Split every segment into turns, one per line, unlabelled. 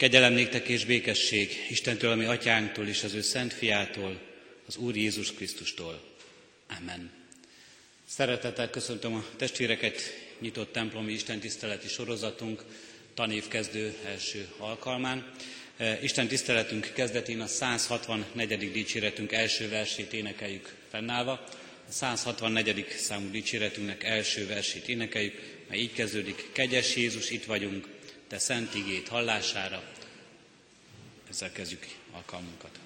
Kegyelem néktek és békesség Istentől, ami atyánktól és az ő szent fiától, az Úr Jézus Krisztustól. Amen. Szeretettel köszöntöm a testvéreket, nyitott templomi istentiszteleti sorozatunk tanévkezdő első alkalmán. Isten tiszteletünk kezdetén a 164. dicséretünk első versét énekeljük fennállva. A 164. számú dicséretünknek első versét énekeljük, mely így kezdődik, Kegyes Jézus, itt vagyunk, Te szent igét hallására. Ezzel kezdjük alkalmunkat.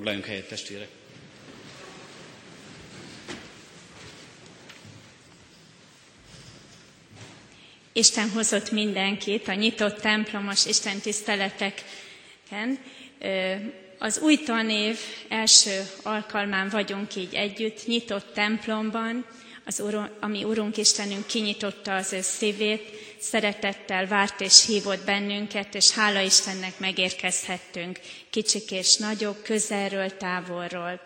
Foglaljunk helyet, testvérek!
Isten hozott mindenkit a nyitott templomos Isten tiszteleteken. Az új tanév első alkalmán vagyunk így együtt, nyitott templomban, az Ur- ami Urunk Istenünk kinyitotta az ő szívét, szeretettel várt és hívott bennünket, és hála Istennek megérkezhettünk, kicsik és nagyok, közelről, távolról.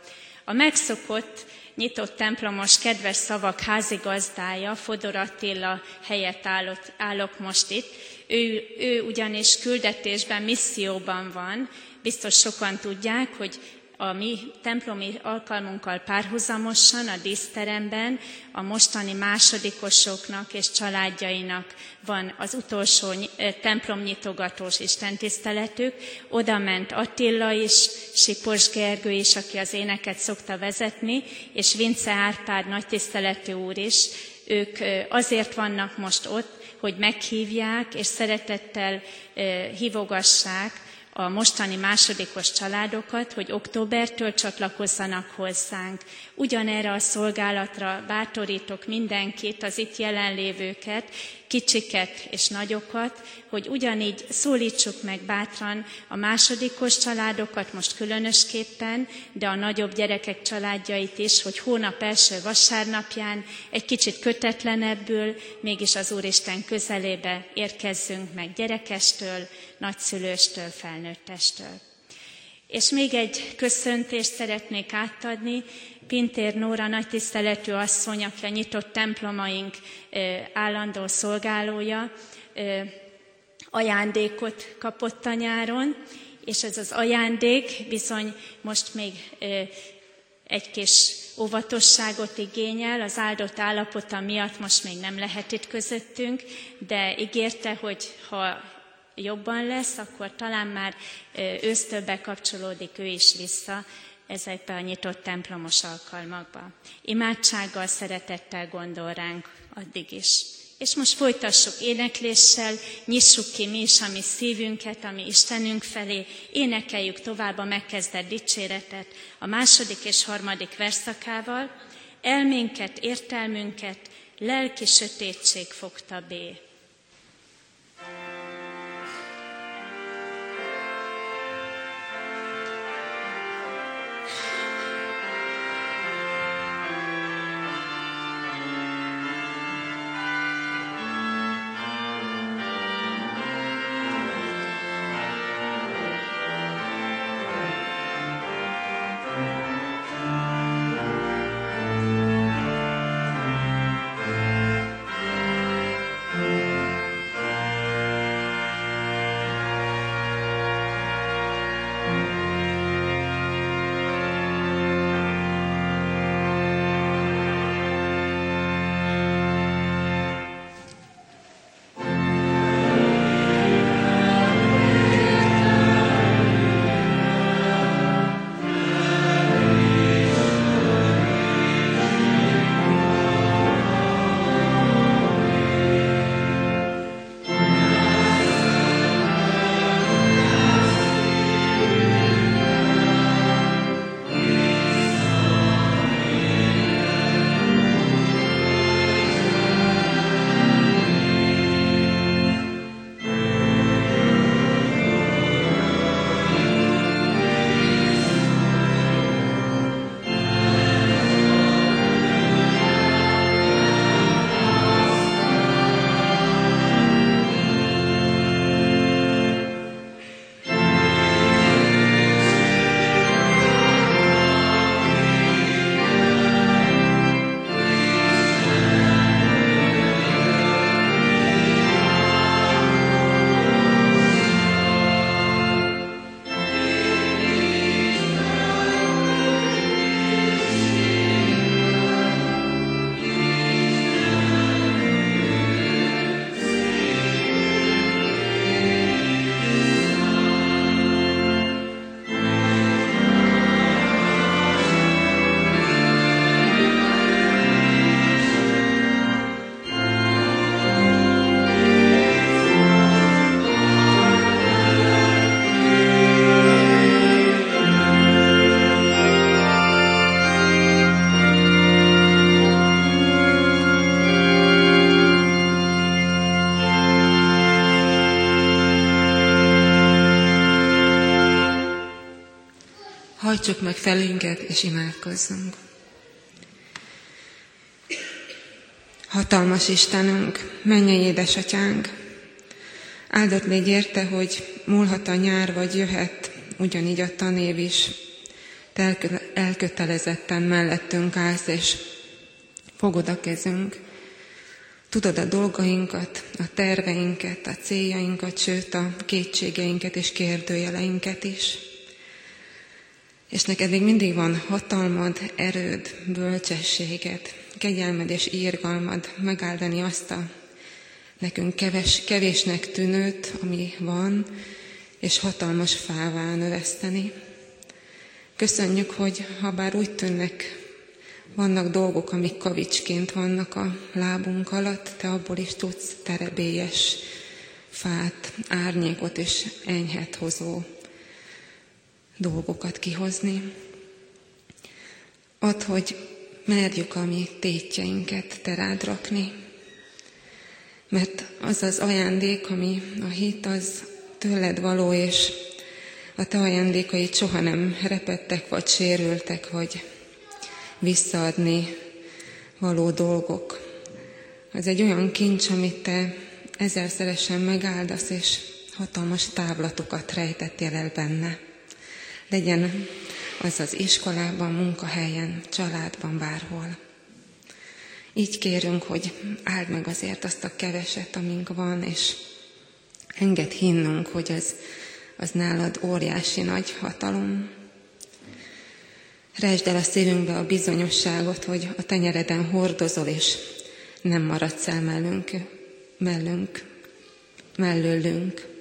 A megszokott, nyitott templomos kedves szavak házigazdája, Fodor Attila helyett állott, állok most itt. Ő, ő ugyanis küldetésben, misszióban van, biztos sokan tudják, hogy a mi templomi alkalmunkkal párhuzamosan a díszteremben a mostani másodikosoknak és családjainak van az utolsó templomnyitogatós istentiszteletük. Oda ment Attila is, Sipos Gergő is, aki az éneket szokta vezetni, és Vince Árpád nagytiszteletű úr is. Ők azért vannak most ott, hogy meghívják és szeretettel hívogassák a mostani másodikos családokat, hogy októbertől csatlakozzanak hozzánk. Ugyanerre a szolgálatra bátorítok mindenkit, az itt jelenlévőket, kicsiket és nagyokat, hogy ugyanígy szólítsuk meg bátran a másodikos családokat most különösképpen, de a nagyobb gyerekek családjait is, hogy hónap első vasárnapján egy kicsit kötetlenebbül, mégis az Úristen közelébe érkezzünk meg gyerekestől, nagyszülőstől, felnőttestől. És még egy köszöntést szeretnék átadni Pintér Nóra nagy tiszteletű asszony, aki a nyitott templomaink állandó szolgálója, ajándékot kapott a nyáron, és ez az ajándék bizony most még egy kis óvatosságot igényel, az áldott állapota miatt most még nem lehet itt közöttünk, de ígérte, hogy ha jobban lesz, akkor talán már ősztől bekapcsolódik ő is vissza ezekbe a nyitott templomos alkalmakba. Imádsággal, szeretettel gondol ránk addig is. És most folytassuk énekléssel, nyissuk ki mi is a mi szívünket, ami Istenünk felé, énekeljük tovább a megkezdett dicséretet a második és harmadik verszakával, elménket, értelmünket, lelki sötétség fogta bé.
Hajtsuk meg felünket, és imádkozzunk. Hatalmas Istenünk, mennyei édesatyánk, áldott légy érte, hogy múlhat a nyár, vagy jöhet, ugyanígy a tanév is. Te elkötelezetten mellettünk állsz, és fogod a kezünk. Tudod a dolgainkat, a terveinket, a céljainkat, sőt a kétségeinket és kérdőjeleinket is és neked még mindig van hatalmad, erőd, bölcsességed, kegyelmed és írgalmad megáldani azt a nekünk keves, kevésnek tűnőt, ami van, és hatalmas fává növeszteni. Köszönjük, hogy ha bár úgy tűnnek, vannak dolgok, amik kavicsként vannak a lábunk alatt, te abból is tudsz terebélyes fát, árnyékot és enyhet hozó dolgokat kihozni. Add, hogy merjük a mi tétjeinket te rád rakni, mert az az ajándék, ami a hit, az tőled való, és a te ajándékaid soha nem repettek, vagy sérültek, vagy visszaadni való dolgok. Az egy olyan kincs, amit te ezerszeresen megáldasz, és hatalmas távlatokat rejtettél el benne legyen az az iskolában, munkahelyen, családban, bárhol. Így kérünk, hogy áld meg azért azt a keveset, amink van, és enged hinnünk, hogy az, az nálad óriási nagy hatalom. Resd el a szívünkbe a bizonyosságot, hogy a tenyereden hordozol, és nem maradsz el mellünk, mellünk, mellőlünk.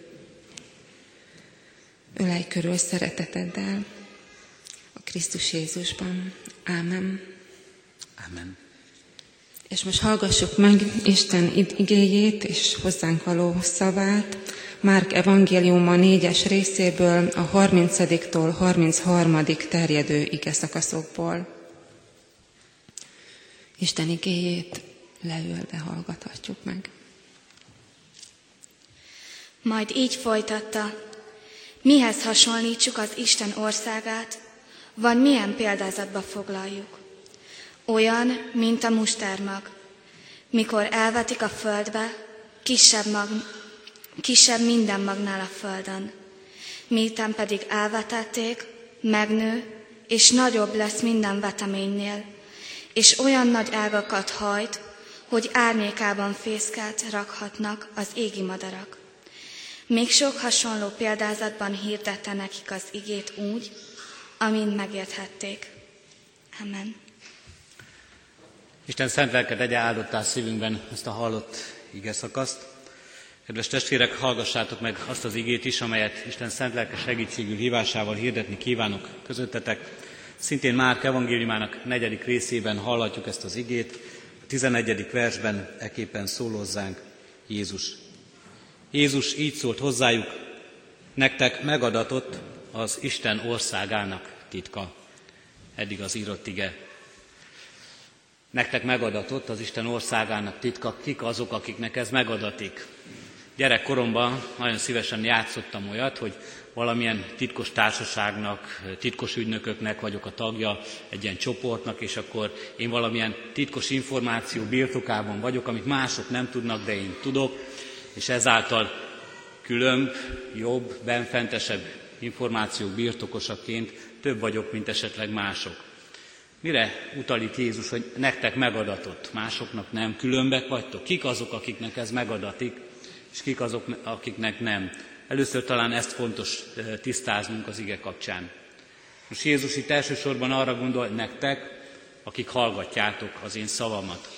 Ölej körül szereteteddel a Krisztus Jézusban. Ámen.
Amen.
És most hallgassuk meg Isten igéjét és hozzánk való szavát. Márk evangéliuma négyes részéből a 30-tól 33. terjedő ige szakaszokból. Isten igéjét leülve hallgathatjuk meg.
Majd így folytatta, mihez hasonlítsuk az Isten országát, van milyen példázatba foglaljuk. Olyan, mint a mustármag, mikor elvetik a földbe, kisebb, mag, kisebb minden magnál a földön. Miután pedig elvetették, megnő, és nagyobb lesz minden veteménynél, és olyan nagy ágakat hajt, hogy árnyékában fészkelt rakhatnak az égi madarak. Még sok hasonló példázatban hirdette nekik az igét úgy, amint megérthették. Amen.
Isten szent lelked egye áldottál szívünkben ezt a hallott ige szakaszt. Kedves testvérek, hallgassátok meg azt az igét is, amelyet Isten szent lelke segítségül hívásával hirdetni kívánok közöttetek. Szintén már evangéliumának negyedik részében hallatjuk ezt az igét, a 11. versben eképpen szólózzánk Jézus. Jézus így szólt hozzájuk, nektek megadatott az Isten országának titka. Eddig az írott ige. Nektek megadatott az Isten országának titka, kik azok, akiknek ez megadatik. Gyerekkoromban nagyon szívesen játszottam olyat, hogy valamilyen titkos társaságnak, titkos ügynököknek vagyok a tagja, egy ilyen csoportnak, és akkor én valamilyen titkos információ birtokában vagyok, amit mások nem tudnak, de én tudok, és ezáltal különb, jobb, benfentesebb információk birtokosaként több vagyok, mint esetleg mások. Mire utal itt Jézus, hogy nektek megadatott, másoknak nem? Különbek vagytok? Kik azok, akiknek ez megadatik, és kik azok, akiknek nem? Először talán ezt fontos tisztáznunk az ige kapcsán. Most Jézus itt elsősorban arra gondol nektek, akik hallgatjátok az én szavamat,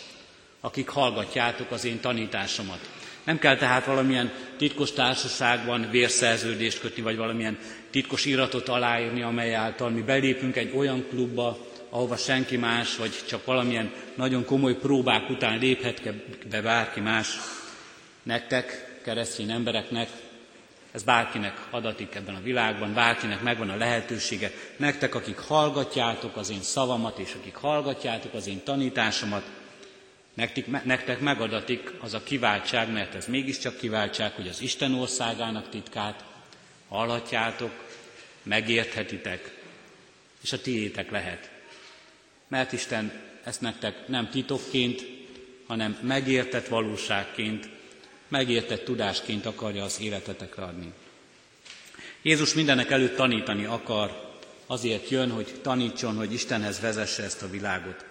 akik hallgatjátok az én tanításomat. Nem kell tehát valamilyen titkos társaságban vérszerződést kötni, vagy valamilyen titkos iratot aláírni, amely által mi belépünk egy olyan klubba, ahova senki más, vagy csak valamilyen nagyon komoly próbák után léphet be bárki más. Nektek, keresztény embereknek, ez bárkinek adatik ebben a világban, bárkinek megvan a lehetősége. Nektek, akik hallgatjátok az én szavamat, és akik hallgatjátok az én tanításomat, nektek, nektek megadatik az a kiváltság, mert ez mégiscsak kiváltság, hogy az Isten országának titkát hallhatjátok, megérthetitek, és a tiétek lehet. Mert Isten ezt nektek nem titokként, hanem megértett valóságként, megértett tudásként akarja az életetekre adni. Jézus mindenek előtt tanítani akar, azért jön, hogy tanítson, hogy Istenhez vezesse ezt a világot.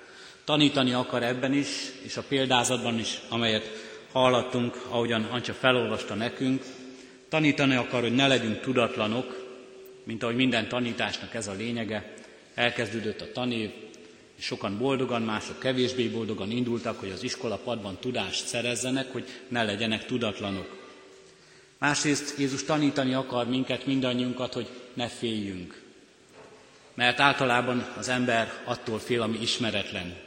Tanítani akar ebben is, és a példázatban is, amelyet hallattunk, ahogyan Ancsa felolvasta nekünk, tanítani akar, hogy ne legyünk tudatlanok, mint ahogy minden tanításnak ez a lényege. Elkezdődött a tanév, és sokan boldogan, mások kevésbé boldogan indultak, hogy az iskola padban tudást szerezzenek, hogy ne legyenek tudatlanok. Másrészt Jézus tanítani akar minket, mindannyiunkat, hogy ne féljünk. Mert általában az ember attól fél, ami ismeretlen,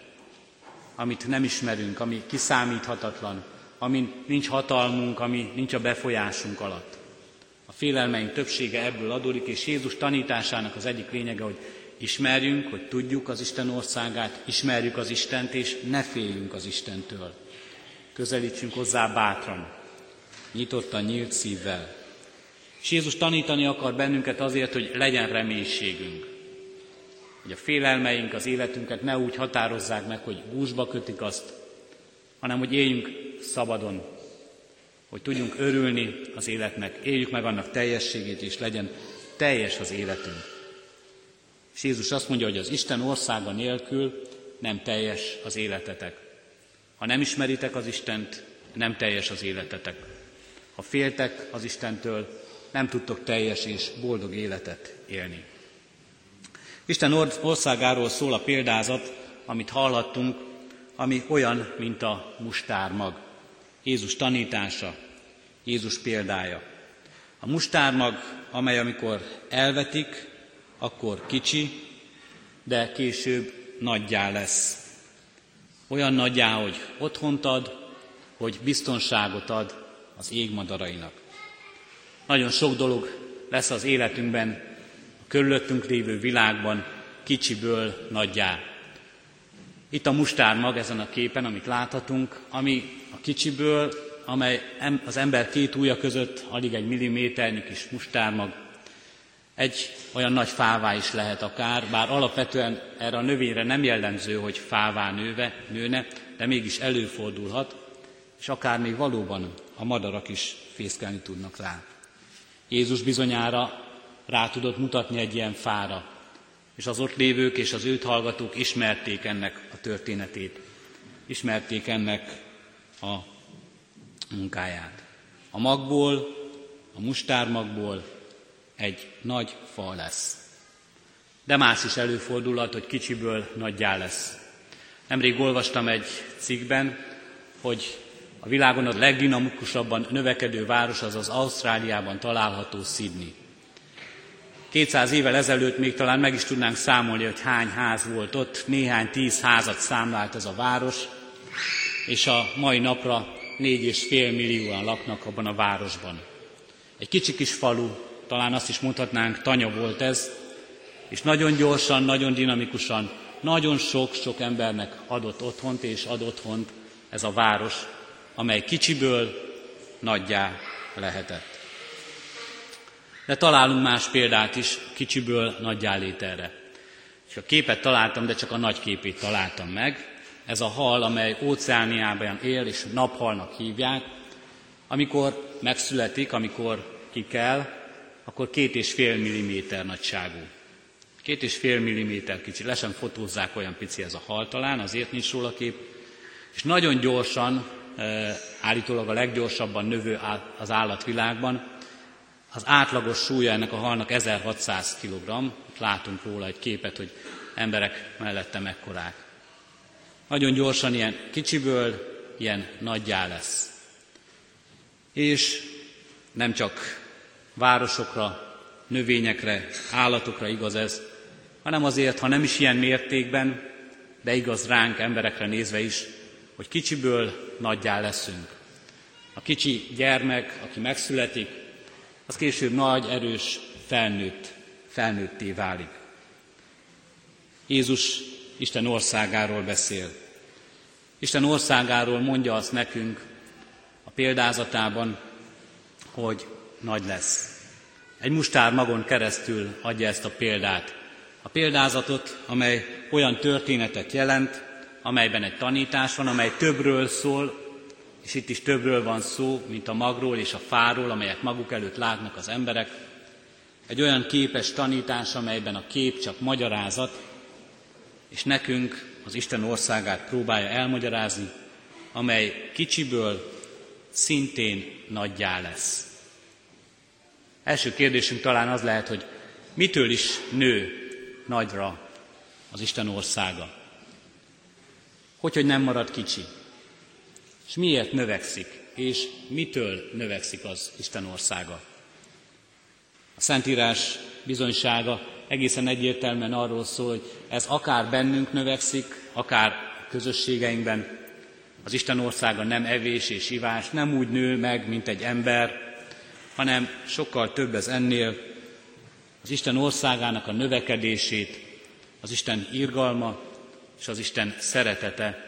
amit nem ismerünk, ami kiszámíthatatlan, amin nincs hatalmunk, ami nincs a befolyásunk alatt. A félelmeink többsége ebből adódik, és Jézus tanításának az egyik lényege, hogy ismerjünk, hogy tudjuk az Isten országát, ismerjük az Istent, és ne féljünk az Istentől. Közelítsünk hozzá bátran, nyitottan, nyílt szívvel. És Jézus tanítani akar bennünket azért, hogy legyen reménységünk. Hogy a félelmeink az életünket ne úgy határozzák meg, hogy gúzsba kötik azt, hanem hogy éljünk szabadon, hogy tudjunk örülni az életnek, éljük meg annak teljességét, és legyen teljes az életünk. És Jézus azt mondja, hogy az Isten országa nélkül nem teljes az életetek. Ha nem ismeritek az Istent, nem teljes az életetek. Ha féltek az Istentől, nem tudtok teljes és boldog életet élni. Isten országáról szól a példázat, amit hallhattunk, ami olyan, mint a mustármag. Jézus tanítása, Jézus példája. A mustármag, amely amikor elvetik, akkor kicsi, de később nagyjá lesz. Olyan nagyjá, hogy otthont ad, hogy biztonságot ad az égmadarainak. Nagyon sok dolog lesz az életünkben, körülöttünk lévő világban kicsiből nagyjá. Itt a mustármag ezen a képen, amit láthatunk, ami a kicsiből, amely az ember két ujja között alig egy milliméternyi kis mustármag, egy olyan nagy fává is lehet akár, bár alapvetően erre a növényre nem jellemző, hogy fává nőve, nőne, de mégis előfordulhat, és akár még valóban a madarak is fészkelni tudnak rá. Jézus bizonyára rá tudott mutatni egy ilyen fára, és az ott lévők és az őt hallgatók ismerték ennek a történetét, ismerték ennek a munkáját. A magból, a mustármagból egy nagy fa lesz. De más is előfordulhat, hogy kicsiből nagyjá lesz. Nemrég olvastam egy cikkben, hogy a világon a legdinamikusabban növekedő város az az Ausztráliában található Sydney. 200 évvel ezelőtt még talán meg is tudnánk számolni, hogy hány ház volt ott, néhány tíz házat számlált ez a város, és a mai napra négy és fél millióan laknak abban a városban. Egy kicsi kis falu, talán azt is mondhatnánk, tanya volt ez, és nagyon gyorsan, nagyon dinamikusan, nagyon sok-sok embernek adott otthont és ad otthont ez a város, amely kicsiből nagyjá lehetett. De találunk más példát is kicsiből nagyjá lételre. És a képet találtam, de csak a nagy képét találtam meg. Ez a hal, amely óceániában él, és naphalnak hívják. Amikor megszületik, amikor kikel, akkor két és fél milliméter nagyságú. Két és fél milliméter kicsi, le sem fotózzák, olyan pici ez a hal talán, azért nincs róla kép. És nagyon gyorsan, eh, állítólag a leggyorsabban növő az állatvilágban, az átlagos súlya ennek a halnak 1600 kg, látunk róla egy képet, hogy emberek mellette mekkorák. Nagyon gyorsan ilyen kicsiből ilyen nagyjá lesz. És nem csak városokra, növényekre, állatokra igaz ez, hanem azért, ha nem is ilyen mértékben, de igaz ránk, emberekre nézve is, hogy kicsiből nagyjá leszünk. A kicsi gyermek, aki megszületik, az később nagy, erős, felnőtt, felnőtté válik. Jézus Isten országáról beszél. Isten országáról mondja azt nekünk a példázatában, hogy nagy lesz. Egy mustár magon keresztül adja ezt a példát. A példázatot, amely olyan történetet jelent, amelyben egy tanítás van, amely többről szól, és itt is többről van szó, mint a magról és a fáról, amelyet maguk előtt látnak az emberek. Egy olyan képes tanítás, amelyben a kép csak magyarázat, és nekünk az Isten országát próbálja elmagyarázni, amely kicsiből szintén nagyjá lesz. Első kérdésünk talán az lehet, hogy mitől is nő nagyra az Isten országa? Hogy, hogy nem marad kicsi? És miért növekszik, és mitől növekszik az Isten országa? A Szentírás bizonysága egészen egyértelműen arról szól, hogy ez akár bennünk növekszik, akár közösségeinkben. Az Isten országa nem evés és ivás, nem úgy nő meg, mint egy ember, hanem sokkal több ez ennél. Az Isten országának a növekedését, az Isten irgalma és az Isten szeretete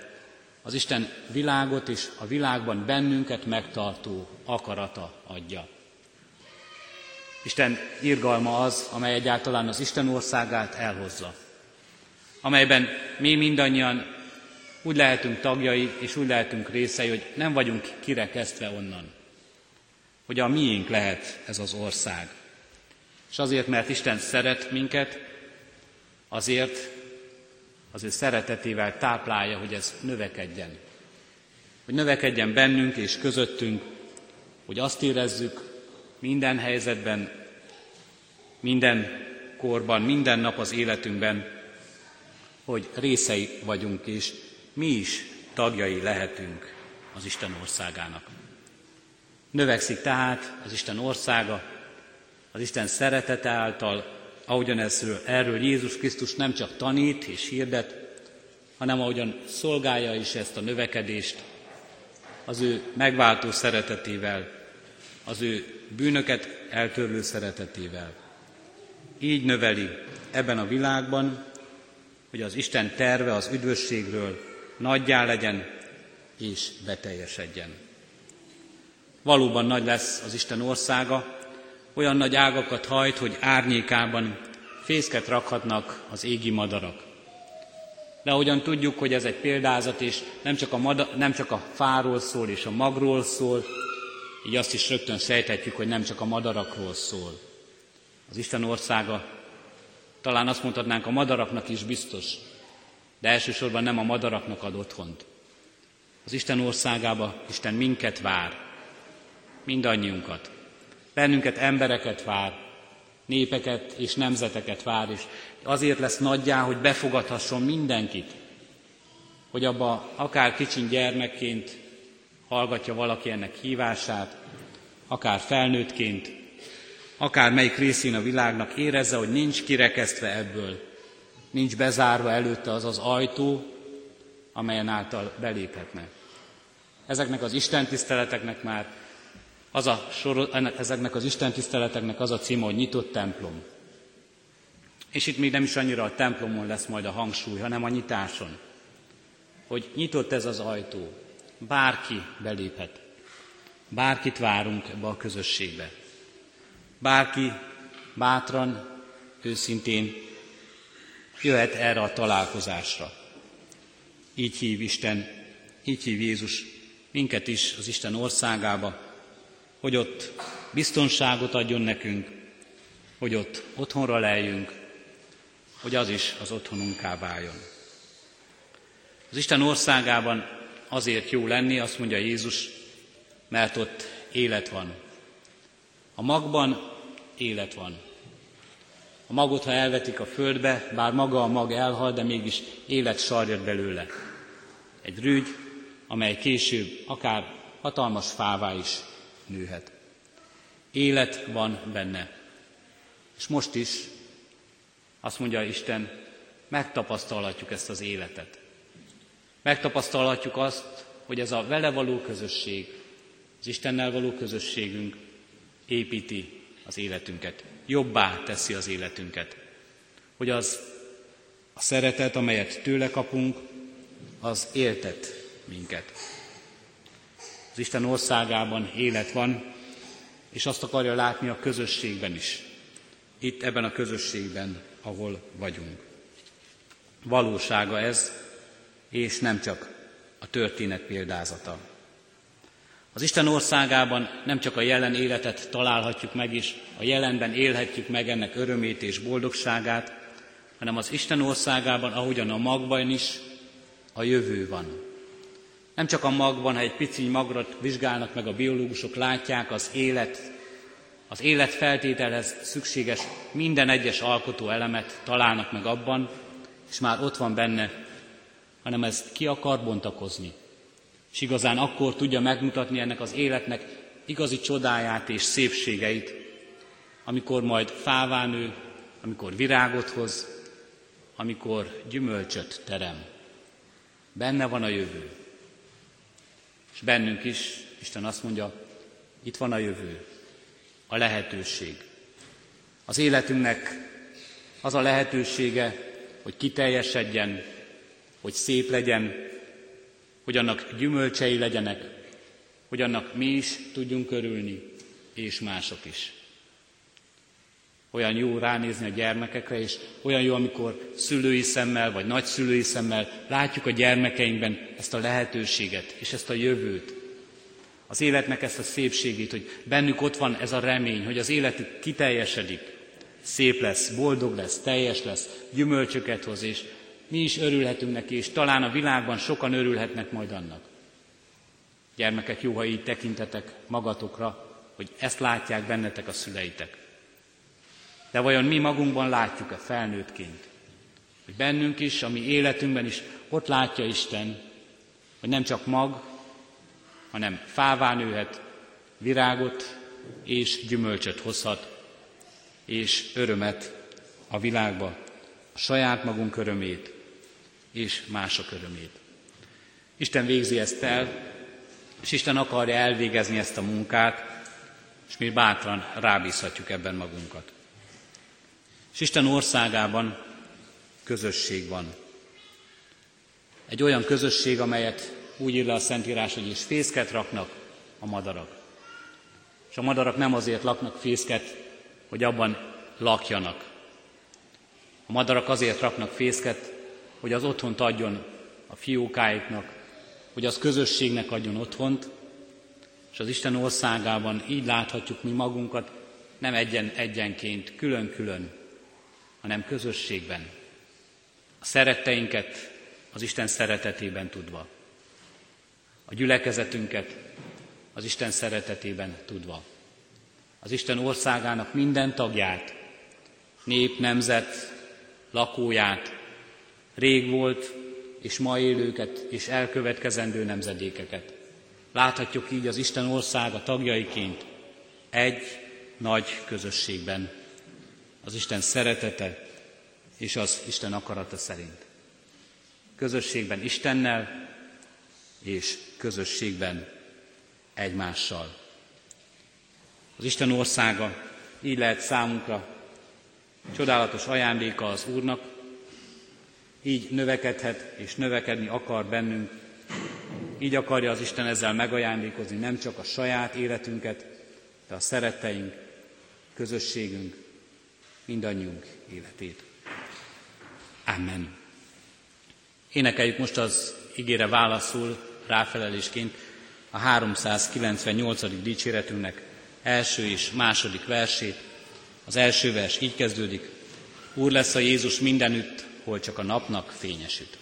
az Isten világot és a világban bennünket megtartó akarata adja. Isten irgalma az, amely egyáltalán az Isten országát elhozza, amelyben mi mindannyian úgy lehetünk tagjai és úgy lehetünk részei, hogy nem vagyunk kirekesztve onnan, hogy a miénk lehet ez az ország. És azért, mert Isten szeret minket, azért az ő szeretetével táplálja, hogy ez növekedjen. Hogy növekedjen bennünk és közöttünk, hogy azt érezzük minden helyzetben, minden korban, minden nap az életünkben, hogy részei vagyunk, és mi is tagjai lehetünk az Isten országának. Növekszik tehát az Isten országa, az Isten szeretete által, ahogyan ezről, erről Jézus Krisztus nem csak tanít és hirdet, hanem ahogyan szolgálja is ezt a növekedést az ő megváltó szeretetével, az ő bűnöket eltörlő szeretetével. Így növeli ebben a világban, hogy az Isten terve az üdvösségről nagyjá legyen és beteljesedjen. Valóban nagy lesz az Isten országa, olyan nagy ágakat hajt, hogy árnyékában fészket rakhatnak az égi madarak. De ahogyan tudjuk, hogy ez egy példázat, és nem csak, a mada, nem csak a fáról szól és a magról szól, így azt is rögtön sejthetjük, hogy nem csak a madarakról szól. Az Isten országa, talán azt mondhatnánk a madaraknak is biztos, de elsősorban nem a madaraknak ad otthont. Az Isten országába Isten minket vár, mindannyiunkat. Bennünket embereket vár, népeket és nemzeteket vár, és azért lesz nagyjá, hogy befogadhasson mindenkit, hogy abba akár kicsin gyermekként hallgatja valaki ennek hívását, akár felnőttként, akár melyik részén a világnak érezze, hogy nincs kirekesztve ebből, nincs bezárva előtte az az ajtó, amelyen által beléphetne. Ezeknek az Isten tiszteleteknek már az a sor, ezeknek az Isten tiszteleteknek az a címe, hogy nyitott templom. És itt még nem is annyira a templomon lesz majd a hangsúly, hanem a nyitáson. Hogy nyitott ez az ajtó, bárki beléphet. Bárkit várunk ebbe a közösségbe. Bárki bátran, őszintén jöhet erre a találkozásra. Így hív Isten, így hív Jézus minket is az Isten országába, hogy ott biztonságot adjon nekünk, hogy ott otthonra leljünk, hogy az is az otthonunká váljon. Az Isten országában azért jó lenni, azt mondja Jézus, mert ott élet van. A magban élet van. A magot, ha elvetik a földbe, bár maga a mag elhal, de mégis élet sarjad belőle. Egy rügy, amely később akár hatalmas fává is nőhet. Élet van benne. És most is, azt mondja Isten, megtapasztalhatjuk ezt az életet. Megtapasztalhatjuk azt, hogy ez a vele való közösség, az Istennel való közösségünk építi az életünket, jobbá teszi az életünket. Hogy az a szeretet, amelyet tőle kapunk, az éltet minket. Az Isten országában élet van, és azt akarja látni a közösségben is. Itt ebben a közösségben, ahol vagyunk. Valósága ez, és nem csak a történet példázata. Az Isten országában nem csak a jelen életet találhatjuk meg, és a jelenben élhetjük meg ennek örömét és boldogságát, hanem az Isten országában, ahogyan a magban is, a jövő van. Nem csak a magban, ha egy pici magra vizsgálnak meg a biológusok, látják az élet, az élet feltételhez szükséges minden egyes alkotó elemet találnak meg abban, és már ott van benne, hanem ezt ki akar bontakozni. És igazán akkor tudja megmutatni ennek az életnek igazi csodáját és szépségeit, amikor majd fává nő, amikor virágot hoz, amikor gyümölcsöt terem. Benne van a jövő. És bennünk is, Isten azt mondja, itt van a jövő, a lehetőség. Az életünknek az a lehetősége, hogy kiteljesedjen, hogy szép legyen, hogy annak gyümölcsei legyenek, hogy annak mi is tudjunk örülni, és mások is. Olyan jó ránézni a gyermekekre, és olyan jó, amikor szülői szemmel, vagy nagyszülői szemmel látjuk a gyermekeinkben ezt a lehetőséget, és ezt a jövőt. Az életnek ezt a szépségét, hogy bennük ott van ez a remény, hogy az életük kiteljesedik, szép lesz, boldog lesz, teljes lesz, gyümölcsöket hoz, és mi is örülhetünk neki, és talán a világban sokan örülhetnek majd annak. Gyermekek, jó, ha így tekintetek magatokra, hogy ezt látják bennetek a szüleitek. De vajon mi magunkban látjuk-e felnőttként? Hogy bennünk is, a mi életünkben is ott látja Isten, hogy nem csak mag, hanem fává nőhet, virágot és gyümölcsöt hozhat, és örömet a világba, a saját magunk örömét és mások örömét. Isten végzi ezt el, és Isten akarja elvégezni ezt a munkát, és mi bátran rábízhatjuk ebben magunkat. És Isten országában közösség van. Egy olyan közösség, amelyet úgy ír le a Szentírás, hogy is fészket raknak a madarak. És a madarak nem azért laknak fészket, hogy abban lakjanak. A madarak azért raknak fészket, hogy az otthont adjon a fiókáiknak, hogy az közösségnek adjon otthont, és az Isten országában így láthatjuk mi magunkat, nem egyen, egyenként, külön-külön, hanem közösségben. A szeretteinket az Isten szeretetében tudva. A gyülekezetünket az Isten szeretetében tudva. Az Isten országának minden tagját, nép, nemzet, lakóját, rég volt és ma élőket és elkövetkezendő nemzedékeket. Láthatjuk így az Isten országa tagjaiként egy nagy közösségben, az Isten szeretete és az Isten akarata szerint. Közösségben Istennel és közösségben egymással. Az Isten országa így lehet számunkra csodálatos ajándéka az Úrnak, így növekedhet és növekedni akar bennünk. Így akarja az Isten ezzel megajándékozni nem csak a saját életünket, de a szeretteink, közösségünk, mindannyiunk életét. Amen. Énekeljük most az ígére válaszul ráfelelésként a 398. dicséretünknek első és második versét. Az első vers így kezdődik. Úr lesz a Jézus mindenütt, hol csak a napnak fényesít.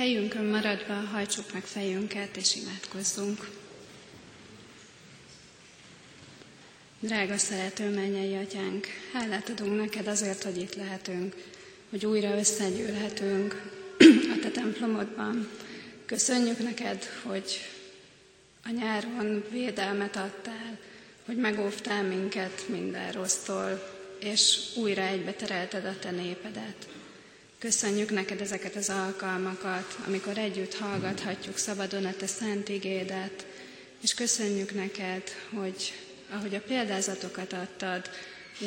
Helyünkön maradva hajtsuk meg fejünket és imádkozzunk. Drága szerető mennyei atyánk, hálát adunk neked azért, hogy itt lehetünk, hogy újra összegyűlhetünk a te templomodban. Köszönjük neked, hogy a nyáron védelmet adtál, hogy megóvtál minket minden rossztól, és újra egybe terelted a te népedet. Köszönjük neked ezeket az alkalmakat, amikor együtt hallgathatjuk szabadon a te szent igédet, és köszönjük neked, hogy ahogy a példázatokat adtad,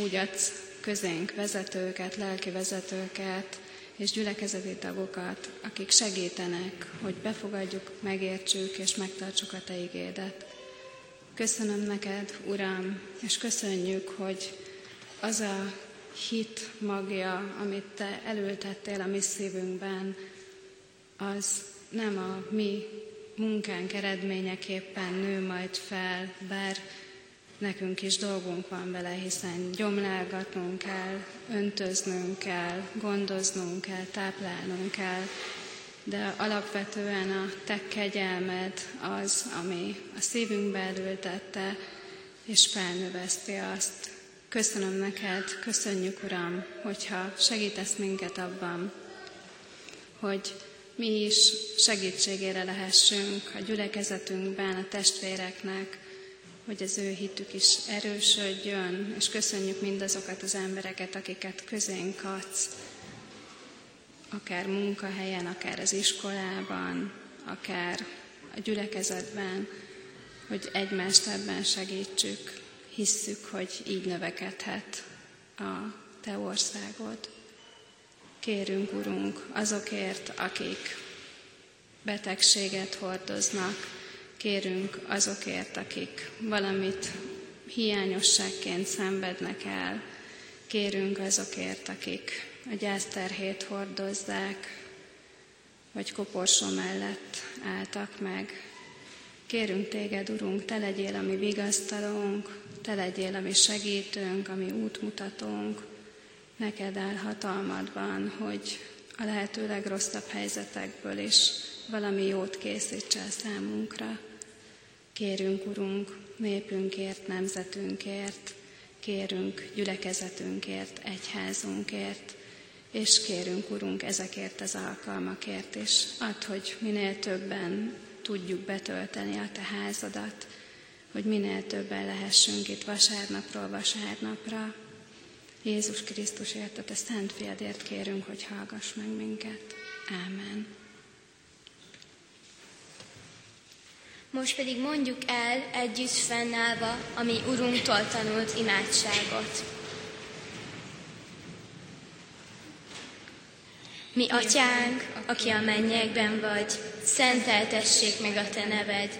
úgy adsz közénk vezetőket, lelki vezetőket és gyülekezeti tagokat, akik segítenek, hogy befogadjuk, megértsük és megtartsuk a Te igédet. Köszönöm neked, Uram, és köszönjük, hogy az a hit magja, amit Te elültettél a mi szívünkben, az nem a mi munkánk eredményeképpen nő majd fel, bár nekünk is dolgunk van vele, hiszen gyomlálgatnunk kell, öntöznünk kell, gondoznunk kell, táplálnunk kell, de alapvetően a te kegyelmed az, ami a szívünkbe elültette, és felnöveszti azt. Köszönöm neked, köszönjük Uram, hogyha segítesz minket abban, hogy mi is segítségére lehessünk a gyülekezetünkben, a testvéreknek, hogy az ő hitük is erősödjön, és köszönjük mindazokat az embereket, akiket közénk adsz, akár munkahelyen, akár az iskolában, akár a gyülekezetben, hogy egymást ebben segítsük, hisszük, hogy így növekedhet a Te országod. Kérünk, Urunk, azokért, akik betegséget hordoznak, kérünk azokért, akik valamit hiányosságként szenvednek el, kérünk azokért, akik a gyászterhét hordozzák, vagy koporsó mellett álltak meg. Kérünk téged, Urunk, te legyél a mi vigasztalónk, te legyél a mi segítőnk, a mi útmutatónk. Neked áll hatalmadban, hogy a lehető legrosszabb helyzetekből is valami jót készítse a számunkra. Kérünk, Urunk, népünkért, nemzetünkért, kérünk gyülekezetünkért, egyházunkért, és kérünk, Urunk, ezekért az alkalmakért is. Add, hogy minél többen tudjuk betölteni a Te házadat, hogy minél többen lehessünk itt vasárnapról vasárnapra. Jézus Krisztusért, a Te szent fiadért kérünk, hogy hallgass meg minket. Ámen.
Most pedig mondjuk el együtt fennállva a mi Urunktól tanult imádságot. Mi atyánk, aki a mennyekben vagy, szenteltessék meg a te neved,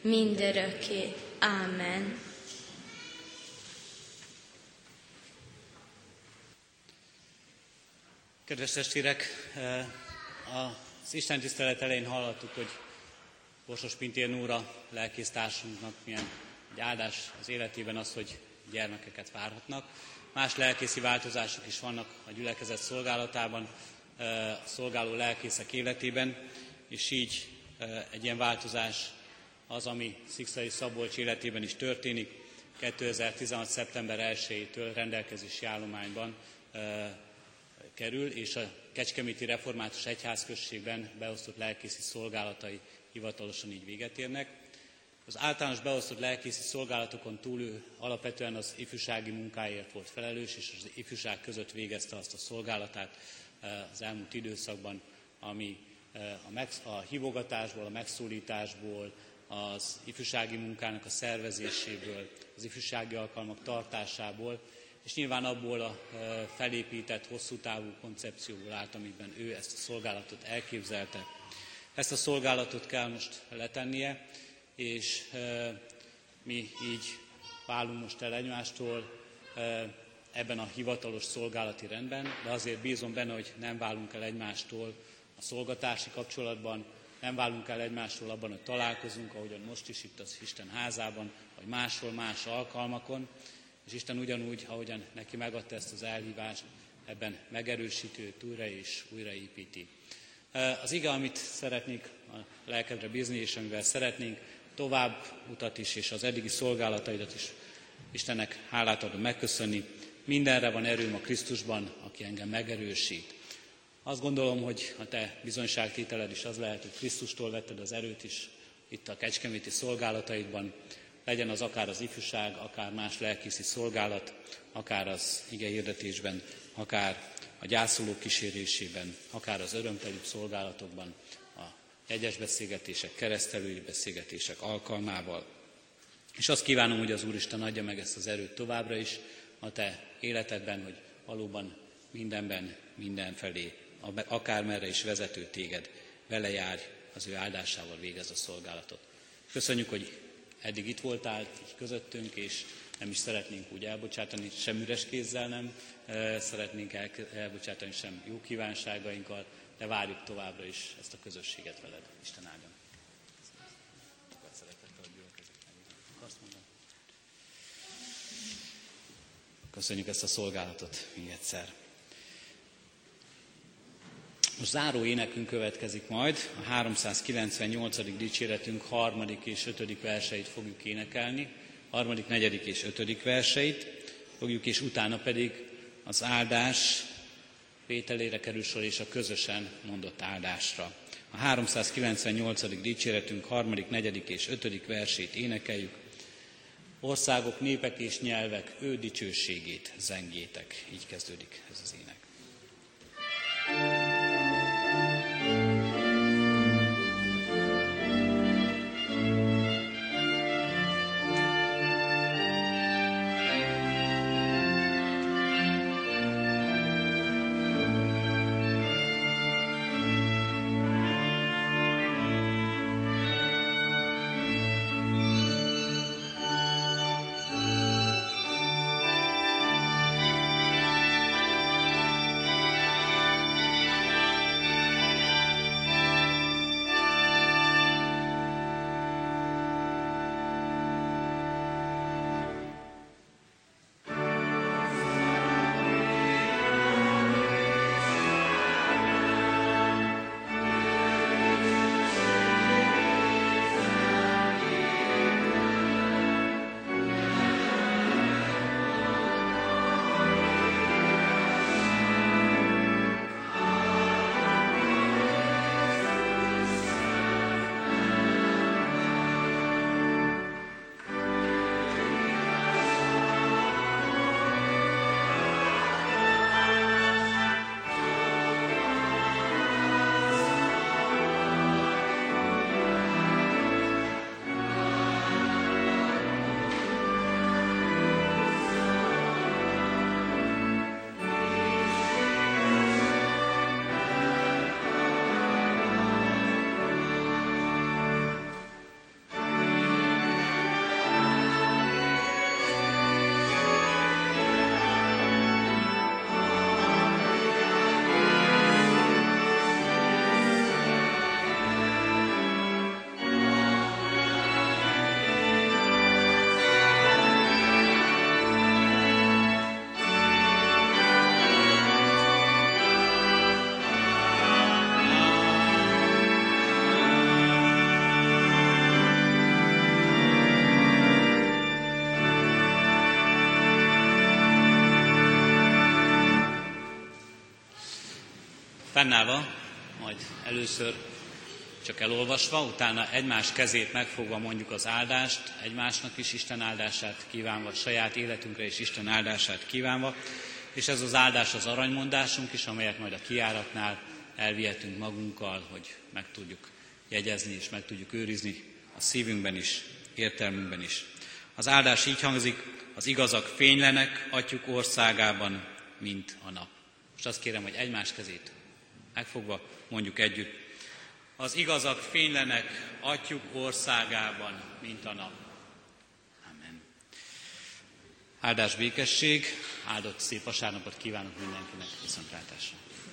mindörökké. Amen.
Kedves testvérek, eh, az Isten tisztelet elején hallottuk, hogy Borsos Pintér Nóra lelkésztársunknak milyen egy áldás az életében az, hogy gyermekeket várhatnak. Más lelkészi változások is vannak a gyülekezet szolgálatában, a szolgáló lelkészek életében, és így egy ilyen változás az, ami Szikszai Szabolcs életében is történik. 2016. szeptember 1-től rendelkezési állományban kerül, és a Kecskeméti Református Egyházközségben beosztott lelkészi szolgálatai hivatalosan így véget érnek. Az általános beosztott lelkészi szolgálatokon túl ő alapvetően az ifjúsági munkáért volt felelős, és az ifjúság között végezte azt a szolgálatát az elmúlt időszakban, ami a, meg, a hívogatásból, a megszólításból, az ifjúsági munkának a szervezéséből, az ifjúsági alkalmak tartásából, és nyilván abból a eh, felépített, hosszú távú koncepcióból állt, amiben ő ezt a szolgálatot elképzelte. Ezt a szolgálatot kell most letennie, és mi így válunk most el egymástól ebben a hivatalos szolgálati rendben, de azért bízom benne, hogy nem válunk el egymástól a szolgatási kapcsolatban, nem válunk el egymástól abban, hogy találkozunk, ahogyan most is itt az Isten házában, vagy máshol, más alkalmakon, és Isten ugyanúgy, ahogyan neki megadta ezt az elhívást, ebben megerősítő, újra és újraépíti. Az ige, amit szeretnék a lelkedre bízni, és amivel szeretnénk tovább utat is, és az eddigi szolgálataidat is Istennek hálát adom megköszönni. Mindenre van erőm a Krisztusban, aki engem megerősít. Azt gondolom, hogy a te bizonyságtételed is az lehet, hogy Krisztustól vetted az erőt is itt a kecskeméti szolgálataidban, legyen az akár az ifjúság, akár más lelkészi szolgálat, akár az ige hirdetésben, akár a gyászolók kísérésében, akár az örömtelibb szolgálatokban, a egyes beszélgetések, keresztelői beszélgetések alkalmával. És azt kívánom, hogy az Úristen adja meg ezt az erőt továbbra is a te életedben, hogy valóban mindenben, mindenfelé, akármerre is vezető téged, vele járj, az ő áldásával végez a szolgálatot. Köszönjük, hogy eddig itt voltál így közöttünk, és nem is szeretnénk úgy elbocsátani, sem üres kézzel nem szeretnénk elbocsátani, sem jó kívánságainkkal, de várjuk továbbra is ezt a közösséget veled. Isten áldjon. Köszönjük ezt a szolgálatot még egyszer. Most záró énekünk következik majd, a 398. dicséretünk harmadik és ötödik verseit fogjuk énekelni, harmadik, negyedik és ötödik verseit fogjuk, és utána pedig az áldás vételére kerül sor, és a közösen mondott áldásra. A 398. dicséretünk harmadik, negyedik és ötödik versét énekeljük. Országok, népek és nyelvek, ő dicsőségét zengétek. Így kezdődik ez az ének. Fennállva, majd először csak elolvasva, utána egymás kezét megfogva mondjuk az áldást, egymásnak is Isten áldását kívánva, saját életünkre is Isten áldását kívánva, és ez az áldás az aranymondásunk is, amelyet majd a kiáratnál elvihetünk magunkkal, hogy meg tudjuk jegyezni és meg tudjuk őrizni a szívünkben is, értelmünkben is. Az áldás így hangzik, az igazak fénylenek atyuk országában, mint a nap. Most azt kérem, hogy egymás kezét megfogva mondjuk együtt. Az igazak fénylenek atyuk országában, mint a nap. Amen. Áldás békesség, áldott szép vasárnapot kívánok mindenkinek, viszontlátásra.